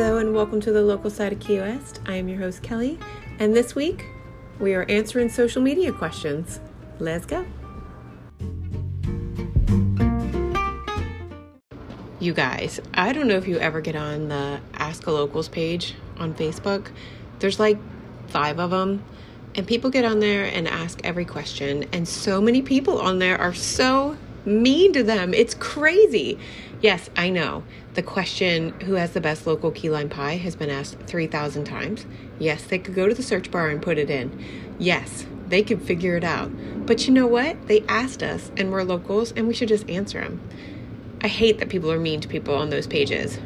Hello, and welcome to the local side of Key West. I am your host, Kelly, and this week we are answering social media questions. Let's go. You guys, I don't know if you ever get on the Ask a Locals page on Facebook. There's like five of them, and people get on there and ask every question, and so many people on there are so mean to them. It's crazy. Yes, I know. The question, who has the best local key lime pie, has been asked 3,000 times. Yes, they could go to the search bar and put it in. Yes, they could figure it out. But you know what? They asked us, and we're locals, and we should just answer them. I hate that people are mean to people on those pages.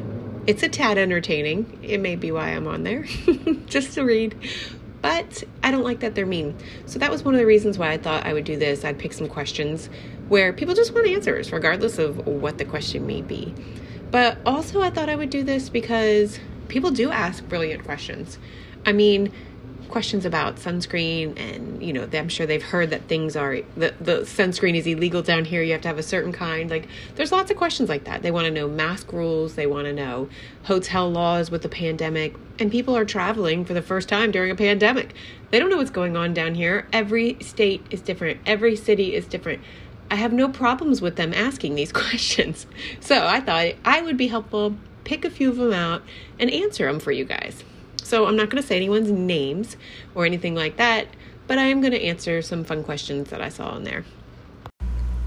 It's a tad entertaining. It may be why I'm on there, just to read. But I don't like that they're mean. So that was one of the reasons why I thought I would do this. I'd pick some questions where people just want answers, regardless of what the question may be. But also, I thought I would do this because people do ask brilliant questions. I mean, questions about sunscreen and you know i'm sure they've heard that things are the, the sunscreen is illegal down here. You have to have a certain kind. Like there's lots of questions like that. They want to know mask rules. They want to know hotel laws with the pandemic. And people are traveling for the first time during a pandemic. They don't know what's going on down here. Every state is different. Every city is different I have no problems with them asking these questions. So I thought I would be helpful, pick a few of them out, and answer them for you guys. So I'm not going to say anyone's names or anything like that, but I am going to answer some fun questions that I saw in there.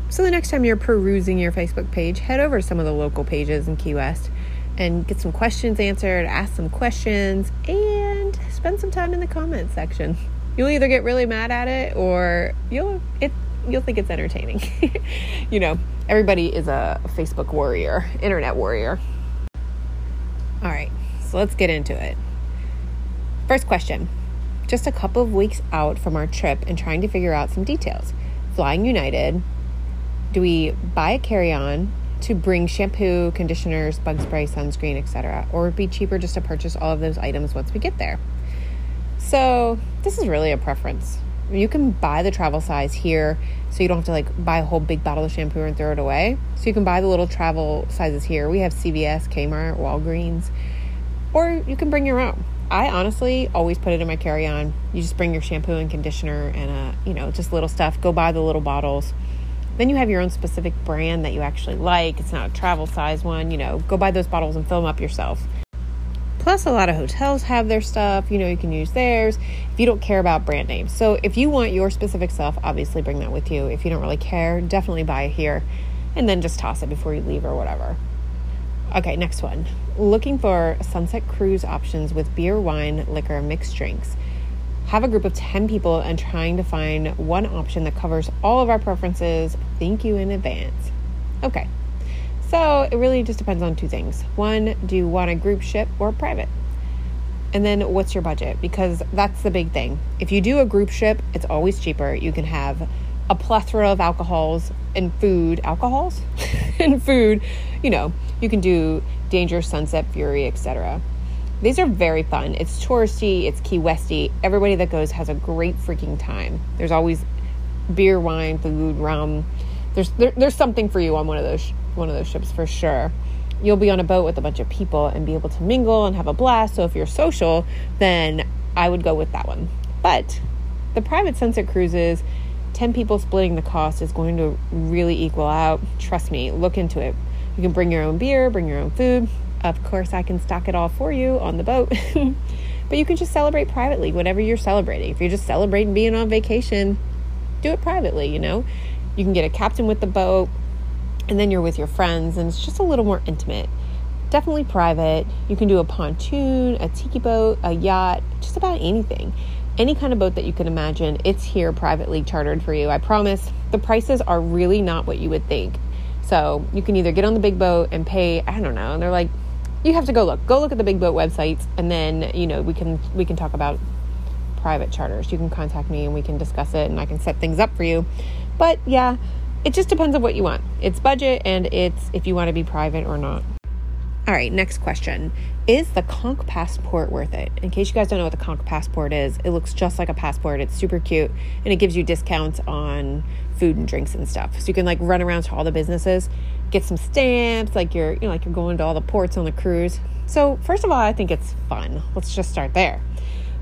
So the next time you're perusing your Facebook page, head over to some of the local pages in Key West and get some questions answered, ask some questions, and spend some time in the comments section. You'll either get really mad at it or you'll it you'll think it's entertaining. you know, everybody is a Facebook warrior, internet warrior. All right, so let's get into it. First question Just a couple of weeks out from our trip and trying to figure out some details. Flying United, do we buy a carry on to bring shampoo, conditioners, bug spray, sunscreen, etc., or it be cheaper just to purchase all of those items once we get there? So, this is really a preference you can buy the travel size here so you don't have to like buy a whole big bottle of shampoo and throw it away. So you can buy the little travel sizes here. We have CVS, Kmart, Walgreens, or you can bring your own. I honestly always put it in my carry on. You just bring your shampoo and conditioner and, uh, you know, just little stuff. Go buy the little bottles. Then you have your own specific brand that you actually like. It's not a travel size one. You know, go buy those bottles and fill them up yourself. Plus, a lot of hotels have their stuff. You know, you can use theirs if you don't care about brand names. So, if you want your specific stuff, obviously bring that with you. If you don't really care, definitely buy it here and then just toss it before you leave or whatever. Okay, next one. Looking for sunset cruise options with beer, wine, liquor, mixed drinks. Have a group of 10 people and trying to find one option that covers all of our preferences. Thank you in advance. Okay, so it really just depends on two things. One, do you want a group ship or private? And then what's your budget? Because that's the big thing. If you do a group ship, it's always cheaper. You can have a plethora of alcohols and food, alcohols and food. You know, you can do Danger, Sunset, Fury, etc. These are very fun. It's touristy, it's Key Westy. Everybody that goes has a great freaking time. There's always beer, wine, food, rum. There's there, there's something for you on one of those one of those ships for sure. You'll be on a boat with a bunch of people and be able to mingle and have a blast. So if you're social, then I would go with that one. But the private sunset cruises, 10 people splitting the cost is going to really equal out. Trust me, look into it. You can bring your own beer, bring your own food. Of course, I can stock it all for you on the boat. but you can just celebrate privately, whatever you're celebrating. If you're just celebrating being on vacation, do it privately, you know? You can get a captain with the boat, and then you're with your friends, and it's just a little more intimate. Definitely private. You can do a pontoon, a tiki boat, a yacht, just about anything. Any kind of boat that you can imagine, it's here privately chartered for you. I promise the prices are really not what you would think. So you can either get on the big boat and pay, I don't know, they're like, you have to go look. Go look at the big boat websites, and then you know we can we can talk about private charters. You can contact me and we can discuss it, and I can set things up for you. But yeah, it just depends on what you want. It's budget and it's if you want to be private or not. All right, next question. Is the Conch passport worth it? In case you guys don't know what the Conch passport is, it looks just like a passport. It's super cute and it gives you discounts on food and drinks and stuff. So you can like run around to all the businesses, get some stamps, like you're, you know, like you're going to all the ports on the cruise. So, first of all, I think it's fun. Let's just start there.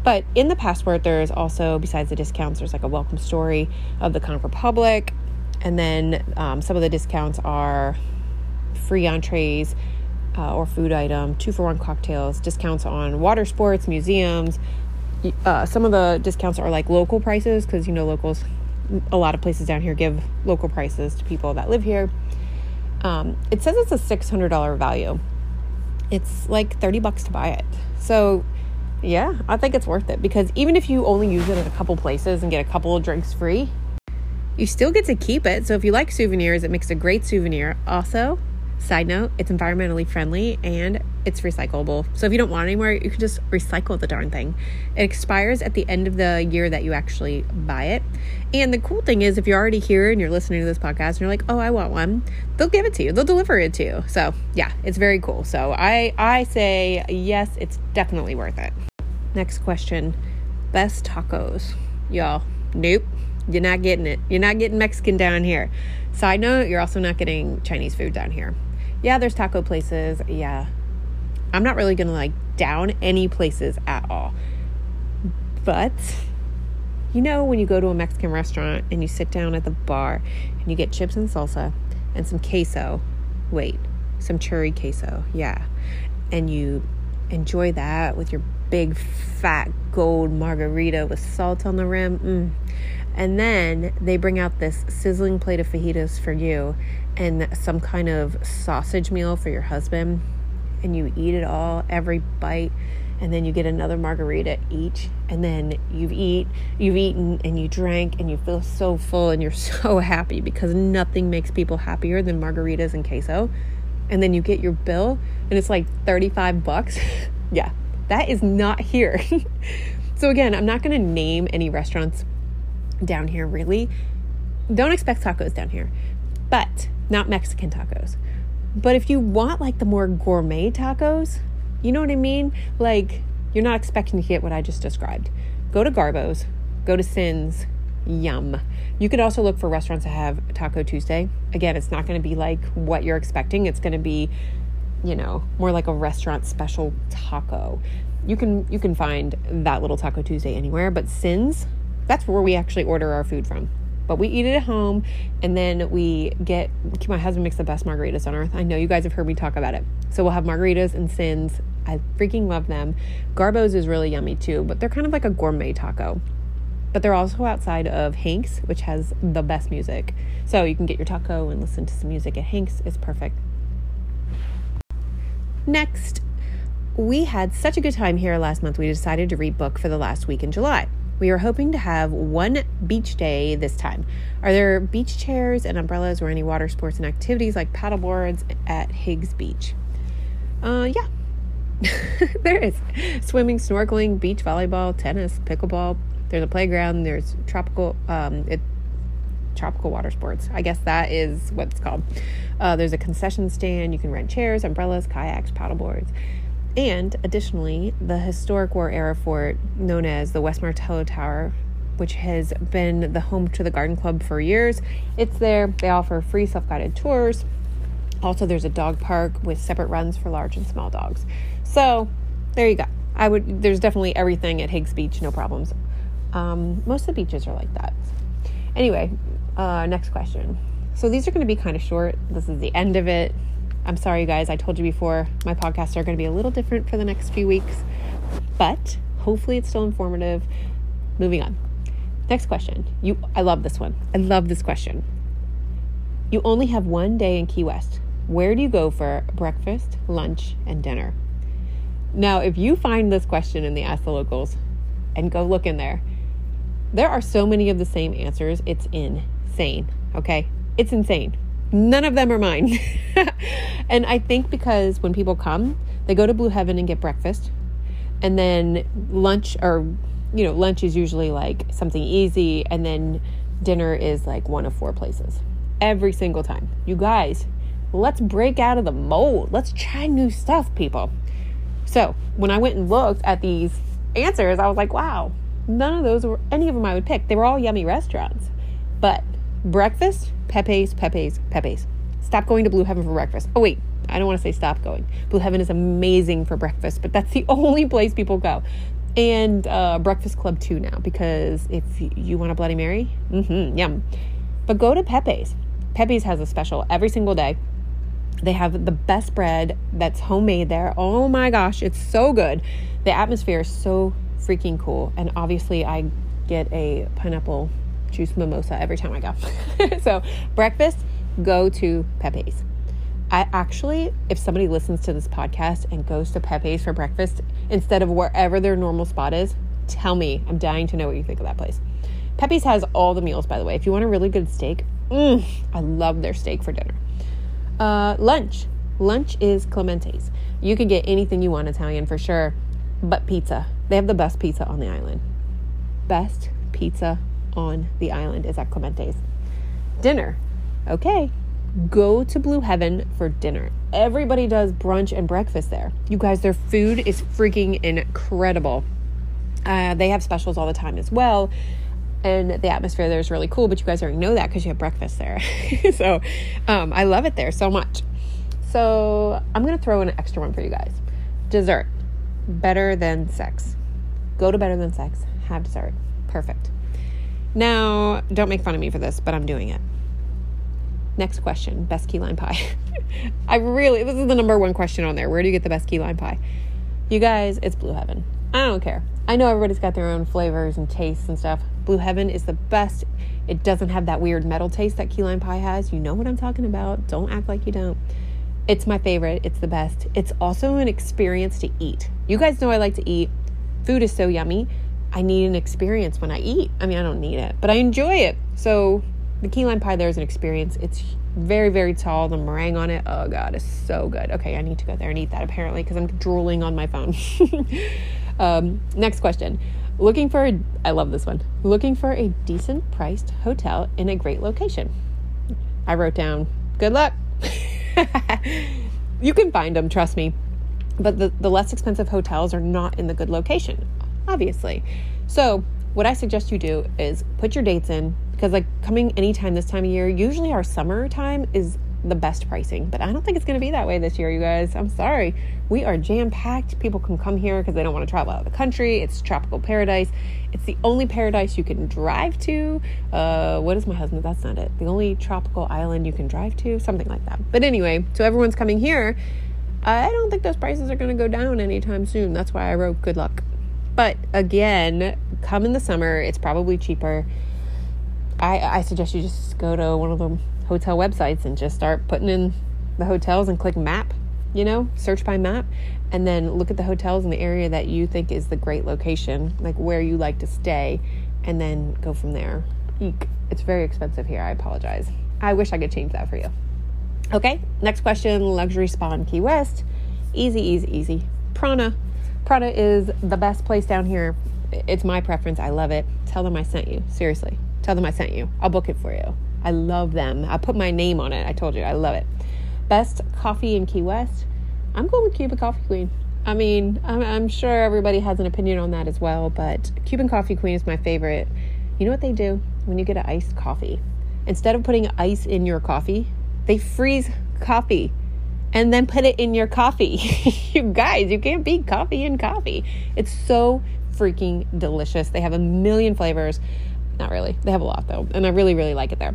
But in the passport, there's also, besides the discounts, there's like a welcome story of the Conch Republic. And then um, some of the discounts are free entrees, uh, or food item, two for one cocktails, discounts on water sports, museums. Uh, some of the discounts are like local prices because you know locals, a lot of places down here give local prices to people that live here. Um, it says it's a six hundred dollar value. It's like thirty bucks to buy it. So yeah, I think it's worth it because even if you only use it in a couple places and get a couple of drinks free, you still get to keep it. So if you like souvenirs, it makes a great souvenir. Also, Side note, it's environmentally friendly and it's recyclable. So if you don't want it anymore, you can just recycle the darn thing. It expires at the end of the year that you actually buy it. And the cool thing is, if you're already here and you're listening to this podcast and you're like, oh, I want one, they'll give it to you. They'll deliver it to you. So yeah, it's very cool. So I, I say yes, it's definitely worth it. Next question Best tacos. Y'all, nope. You're not getting it. You're not getting Mexican down here. Side note, you're also not getting Chinese food down here yeah, there's taco places. Yeah. I'm not really going to like down any places at all. But you know, when you go to a Mexican restaurant and you sit down at the bar and you get chips and salsa and some queso, wait, some churro queso, yeah, and you enjoy that with your big fat gold margarita with salt on the rim. Mm. And then they bring out this sizzling plate of fajitas for you and some kind of sausage meal for your husband and you eat it all every bite and then you get another margarita each and then you've eat you've eaten and you drank and you feel so full and you're so happy because nothing makes people happier than margaritas and queso and then you get your bill and it's like 35 bucks yeah that is not here so again i'm not going to name any restaurants down here really don't expect tacos down here but not Mexican tacos. But if you want like the more gourmet tacos, you know what I mean? Like you're not expecting to get what I just described. Go to Garbo's, go to Sins, yum. You could also look for restaurants that have Taco Tuesday. Again, it's not going to be like what you're expecting. It's going to be, you know, more like a restaurant special taco. You can you can find that little Taco Tuesday anywhere, but Sins, that's where we actually order our food from but we eat it at home and then we get my husband makes the best margaritas on earth i know you guys have heard me talk about it so we'll have margaritas and sins i freaking love them garbo's is really yummy too but they're kind of like a gourmet taco but they're also outside of Hank's, which has the best music. So you can get your taco and listen to some music at Hank's. It's perfect. Next, we had such a good time here last month, we decided to rebook for the last week in July. We are hoping to have one beach day this time. Are there beach chairs and umbrellas or any water sports and activities like paddle boards at Higgs Beach? Uh, yeah. there is swimming, snorkeling, beach volleyball, tennis, pickleball. There's a playground. There's tropical, um, it, tropical water sports. I guess that is what it's called. Uh, there's a concession stand. You can rent chairs, umbrellas, kayaks, paddle boards. And additionally, the historic war era fort known as the West Martello Tower, which has been the home to the Garden Club for years, it's there. They offer free self guided tours. Also, there's a dog park with separate runs for large and small dogs. So, there you go. I would. There's definitely everything at Higgs Beach, no problems. Um, most of the beaches are like that. Anyway, uh, next question. So these are going to be kind of short. This is the end of it. I'm sorry, guys. I told you before, my podcasts are going to be a little different for the next few weeks, but hopefully it's still informative. Moving on. Next question. You I love this one. I love this question. You only have one day in Key West. Where do you go for breakfast, lunch, and dinner? Now, if you find this question in the Ask the Locals and go look in there, there are so many of the same answers. It's insane. Okay? It's insane. None of them are mine. and I think because when people come, they go to Blue Heaven and get breakfast. And then lunch, or, you know, lunch is usually like something easy. And then dinner is like one of four places every single time. You guys, Let's break out of the mold. Let's try new stuff, people. So when I went and looked at these answers, I was like, wow, none of those were any of them I would pick. They were all yummy restaurants. But breakfast, Pepe's, Pepe's, Pepe's. Stop going to Blue Heaven for breakfast. Oh, wait, I don't want to say stop going. Blue Heaven is amazing for breakfast, but that's the only place people go. And uh, Breakfast Club too now, because if you want a Bloody Mary, mm-hmm, yum. But go to Pepe's. Pepe's has a special every single day. They have the best bread that's homemade there. Oh my gosh, it's so good. The atmosphere is so freaking cool. And obviously, I get a pineapple juice mimosa every time I go. so, breakfast, go to Pepe's. I actually, if somebody listens to this podcast and goes to Pepe's for breakfast instead of wherever their normal spot is, tell me. I'm dying to know what you think of that place. Pepe's has all the meals, by the way. If you want a really good steak, mm, I love their steak for dinner. Uh, lunch. Lunch is Clemente's. You can get anything you want Italian for sure, but pizza. They have the best pizza on the island. Best pizza on the island is at Clemente's. Dinner. Okay, go to Blue Heaven for dinner. Everybody does brunch and breakfast there. You guys, their food is freaking incredible. Uh, they have specials all the time as well. And the atmosphere there is really cool, but you guys already know that because you have breakfast there. so um, I love it there so much. So I'm going to throw in an extra one for you guys dessert. Better than sex. Go to better than sex. Have dessert. Perfect. Now, don't make fun of me for this, but I'm doing it. Next question best key lime pie. I really, this is the number one question on there. Where do you get the best key lime pie? You guys, it's Blue Heaven. I don't care. I know everybody's got their own flavors and tastes and stuff. Blue Heaven is the best. It doesn't have that weird metal taste that key lime pie has. You know what I'm talking about. Don't act like you don't. It's my favorite. It's the best. It's also an experience to eat. You guys know I like to eat. Food is so yummy. I need an experience when I eat. I mean, I don't need it, but I enjoy it. So the key lime pie there is an experience. It's very, very tall. The meringue on it, oh God, it's so good. Okay, I need to go there and eat that apparently because I'm drooling on my phone. um, next question. Looking for, a, I love this one. Looking for a decent priced hotel in a great location. I wrote down, good luck. you can find them, trust me. But the, the less expensive hotels are not in the good location, obviously. So, what I suggest you do is put your dates in, because like coming anytime this time of year, usually our summer time is the best pricing, but I don't think it's going to be that way this year, you guys. I'm sorry. We are jam packed. People can come here because they don't want to travel out of the country. It's tropical paradise. It's the only paradise you can drive to. Uh, what is my husband? That's not it. The only tropical island you can drive to, something like that. But anyway, so everyone's coming here. I don't think those prices are going to go down anytime soon. That's why I wrote good luck. But again, come in the summer, it's probably cheaper I, I suggest you just go to one of the hotel websites and just start putting in the hotels and click map, you know, search by map, and then look at the hotels in the area that you think is the great location, like where you like to stay, and then go from there. Eek. It's very expensive here. I apologize. I wish I could change that for you. Okay, next question luxury spa in Key West. Easy, easy, easy. Prana. Prana is the best place down here. It's my preference. I love it. Tell them I sent you. Seriously. Tell them I sent you. I'll book it for you. I love them. I put my name on it. I told you. I love it. Best coffee in Key West. I'm going with Cuban Coffee Queen. I mean, I'm, sure everybody has an opinion on that as well, but Cuban Coffee Queen is my favorite. You know what they do when you get an iced coffee? Instead of putting ice in your coffee, they freeze coffee and then put it in your coffee. you guys, you can't beat coffee in coffee. It's so freaking delicious. They have a million flavors. Not really. They have a lot though, and I really, really like it there.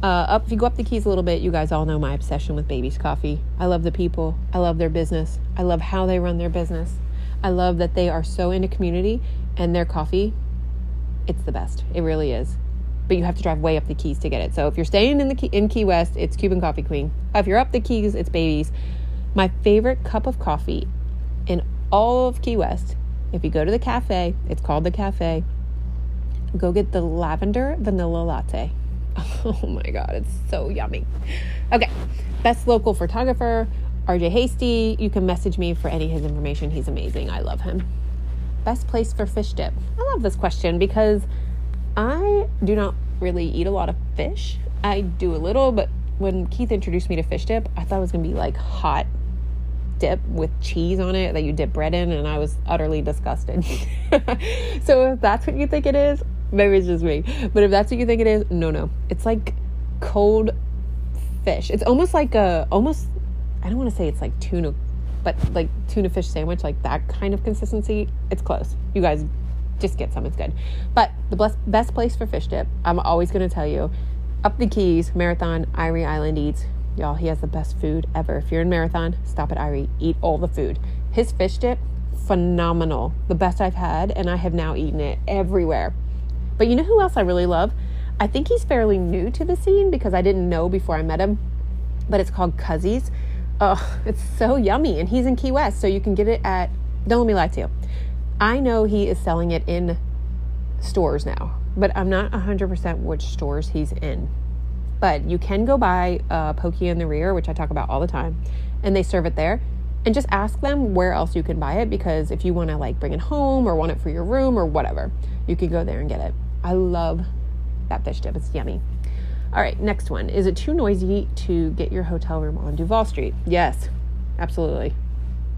Uh, up if you go up the keys a little bit, you guys all know my obsession with Baby's Coffee. I love the people. I love their business. I love how they run their business. I love that they are so into community and their coffee. It's the best. It really is. But you have to drive way up the keys to get it. So if you're staying in the key, in Key West, it's Cuban Coffee Queen. If you're up the keys, it's Baby's. My favorite cup of coffee in all of Key West. If you go to the cafe, it's called the cafe go get the lavender vanilla latte. Oh my god, it's so yummy. Okay, best local photographer, RJ Hasty. You can message me for any of his information. He's amazing. I love him. Best place for fish dip. I love this question because I do not really eat a lot of fish. I do a little, but when Keith introduced me to fish dip, I thought it was gonna be like hot dip with cheese on it that you dip bread in, and I was utterly disgusted. so if that's what you think it is, maybe it's just me. But if that's what you think it is, no, no, it's like cold fish. It's almost like a almost. I don't want to say it's like tuna, but like tuna fish sandwich, like that kind of consistency. It's close. You guys just get some. It's good. But the best best place for fish dip, I'm always going to tell you, up the Keys, Marathon, Irie Island Eats. Y'all, he has the best food ever. If you're in Marathon, stop at Irie, eat all the food. His fish dip, phenomenal. The best I've had, and I have now eaten it everywhere. But you know who else I really love? I think he's fairly new to the scene because I didn't know before I met him. But it's called Cuzzies. Oh, it's so yummy. And he's in Key West, so you can get it at, don't let me lie to you. I know he is selling it in stores now, but I'm not 100% which stores he's in. But you can go buy uh, Pokey in the rear, which I talk about all the time, and they serve it there. And just ask them where else you can buy it because if you want to like bring it home or want it for your room or whatever, you can go there and get it. I love that fish dip. It's yummy. All right, next one. Is it too noisy to get your hotel room on Duval Street? Yes, absolutely.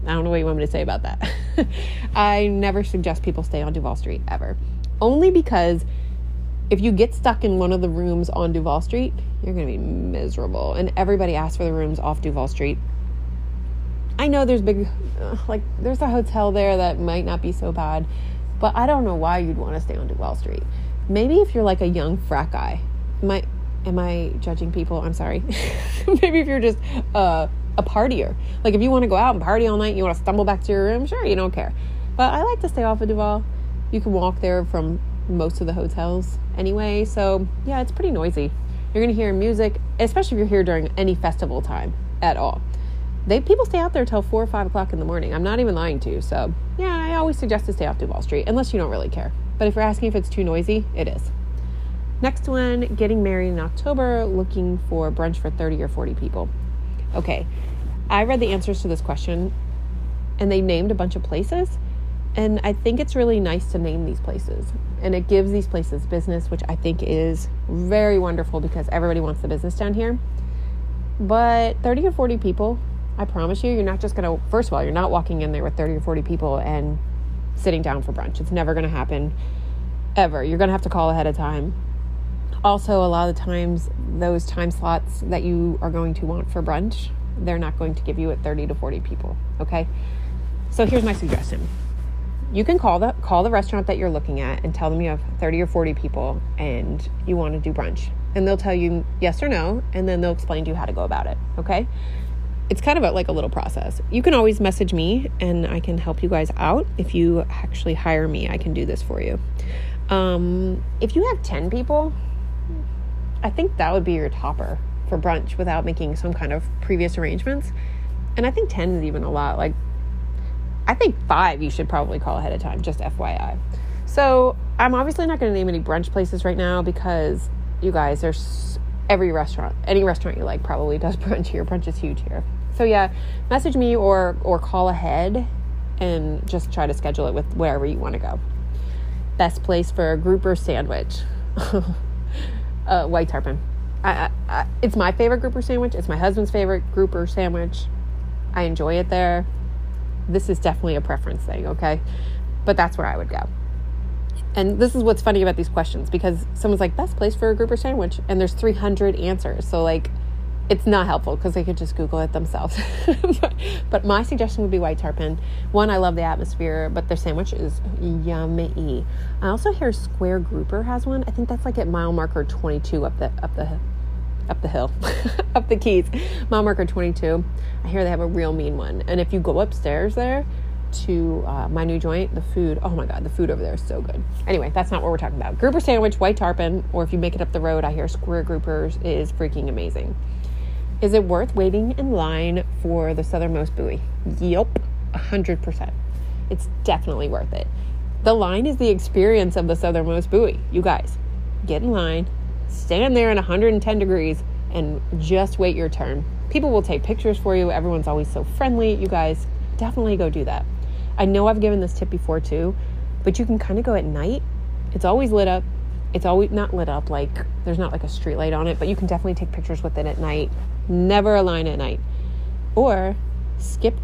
I don't know what you want me to say about that. I never suggest people stay on Duval Street ever. Only because if you get stuck in one of the rooms on Duval Street, you're going to be miserable. And everybody asks for the rooms off Duval Street. I know there's big, like, there's a hotel there that might not be so bad, but I don't know why you'd want to stay on Duval Street. Maybe if you're like a young frat guy. Am I, am I judging people? I'm sorry. Maybe if you're just uh, a partier. Like, if you want to go out and party all night, you want to stumble back to your room, sure, you don't care. But I like to stay off of Duval. You can walk there from most of the hotels anyway. So, yeah, it's pretty noisy. You're to hear music, especially if you're here during any festival time at all. They people stay out there till four or five o'clock in the morning. I'm not even lying to you. So, yeah, I always suggest to stay off Duval Street unless you don't really care. But if you're asking if it's too noisy, it is. Next one, getting married in October, looking for brunch for 30 or 40 people. Okay, I read the answers to this question and they named a bunch of places. And I think it's really nice to name these places. And it gives these places business, which I think is very wonderful because everybody wants the business down here. But 30 or 40 people, I promise you, you're not just going to, first of all, you're not walking in there with 30 or 40 people and sitting down for brunch. It's never going to happen ever. You're going to have to call ahead of time. Also, a lot of times, those time slots that you are going to want for brunch, they're not going to give you at 30 to 40 people. Okay. So here's my suggestion. You can call the call the restaurant that you're looking at and tell them you have 30 or 40 people and you want to do brunch. And they'll tell you yes or no and then they'll explain to you how to go about it okay? It's kind of a, like a little process. You can always message me and i can help you guys out. If you actually hire me i can do this for you. Um, if you have 10 people i think that would be your topper for brunch without making some kind of previous arrangements and i think 10 is even a lot like I think five you should probably call ahead of time, just FYI. So I'm obviously not going to name any brunch places right now because you guys, there's every restaurant, any restaurant you like probably does brunch here. Brunch is huge here. So yeah, message me or or call ahead and just try to schedule it with wherever you want to go. Best place for a grouper sandwich, uh, white tarpon. I, I, I, it's my favorite grouper sandwich. It's my husband's favorite grouper sandwich. I enjoy it there this is definitely a preference thing, okay? But that's where I would go. And this is what's funny about these questions because someone's like, best place for a grouper sandwich, and there's 300 answers. So, like, it's not helpful because they could just Google it themselves. but, but, my suggestion would be white tarpon. One, I love the atmosphere, but their sandwich is yummy. I also hear Square Grouper has one. I think that's like at mile marker 22 up the up the up the hill, up the keys. Mile marker 22. I hear they have a real mean one. And if you go upstairs there to uh, my new joint, the food, oh my God, the food over there is so good. Anyway, that's not what we're talking about. Grouper sandwich, white tarpon, or if you make it up the road, I hear square groupers is freaking amazing. Is it worth waiting in line for the southernmost buoy? Yep, 100%. It's definitely worth it. The line is the experience of the southernmost buoy. You guys, get in line, stand there in 110 degrees and just wait your turn. People will take pictures for you. Everyone's always so friendly. You guys definitely go do that. I know I've given this tip before too, but you can kind of go at night. It's always lit up. It's always not lit up, like there's not like a street light on it, but you can definitely take pictures with it at night. Never a line at night. Or skip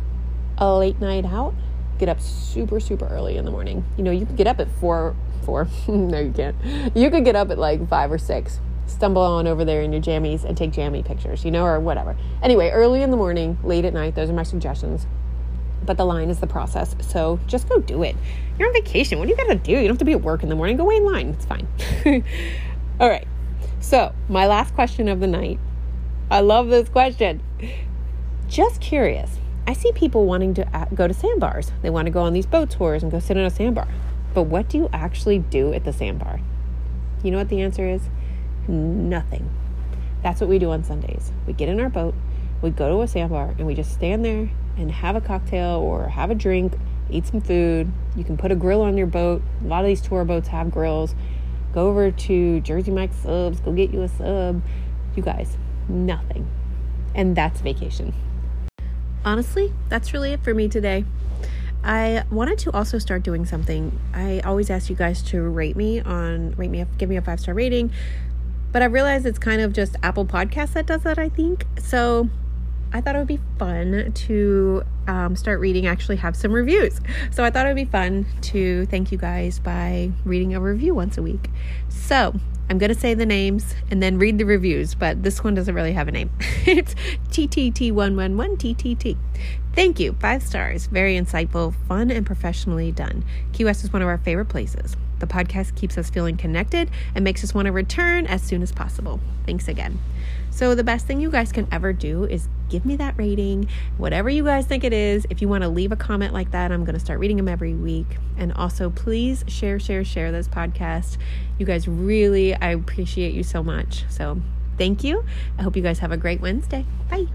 a late night out, get up super, super early in the morning. You know, you could get up at four, four. no, you can't. You could get up at like five or six, stumble on over there in your jammies and take jammy pictures, you know, or whatever. Anyway, early in the morning, late at night, those are my suggestions. But the line is the process. So just go do it. You're on vacation. What do you got to do? You don't have to be at work in the morning. Go wait in line. It's fine. All right. So, my last question of the night. I love this question. Just curious. I see people wanting to uh, go to sandbars. They want to go on these boat tours and go sit in a sandbar. But what do you actually do at the sandbar? You know what the answer is? Nothing. That's what we do on Sundays. We get in our boat, we go to a sandbar, and we just stand there and have a cocktail or have a drink, eat some food. You can put a grill on your boat. A lot of these tour boats have grills. Go over to Jersey Mike's Subs, go get you a sub. You guys, nothing. And that's vacation. Honestly, that's really it for me today. I wanted to also start doing something. I always ask you guys to rate me on rate me give me a five star rating, but I realized it's kind of just Apple Podcasts that does that. I think so. I thought it would be fun to um, start reading, actually have some reviews. So I thought it would be fun to thank you guys by reading a review once a week. So I'm going to say the names and then read the reviews, but this one doesn't really have a name. it's TTT111TTT. Thank you. Five stars. Very insightful, fun, and professionally done. Key West is one of our favorite places. The podcast keeps us feeling connected and makes us want to return as soon as possible. Thanks again. So, the best thing you guys can ever do is give me that rating, whatever you guys think it is. If you want to leave a comment like that, I'm going to start reading them every week. And also, please share, share, share this podcast. You guys really, I appreciate you so much. So, thank you. I hope you guys have a great Wednesday. Bye.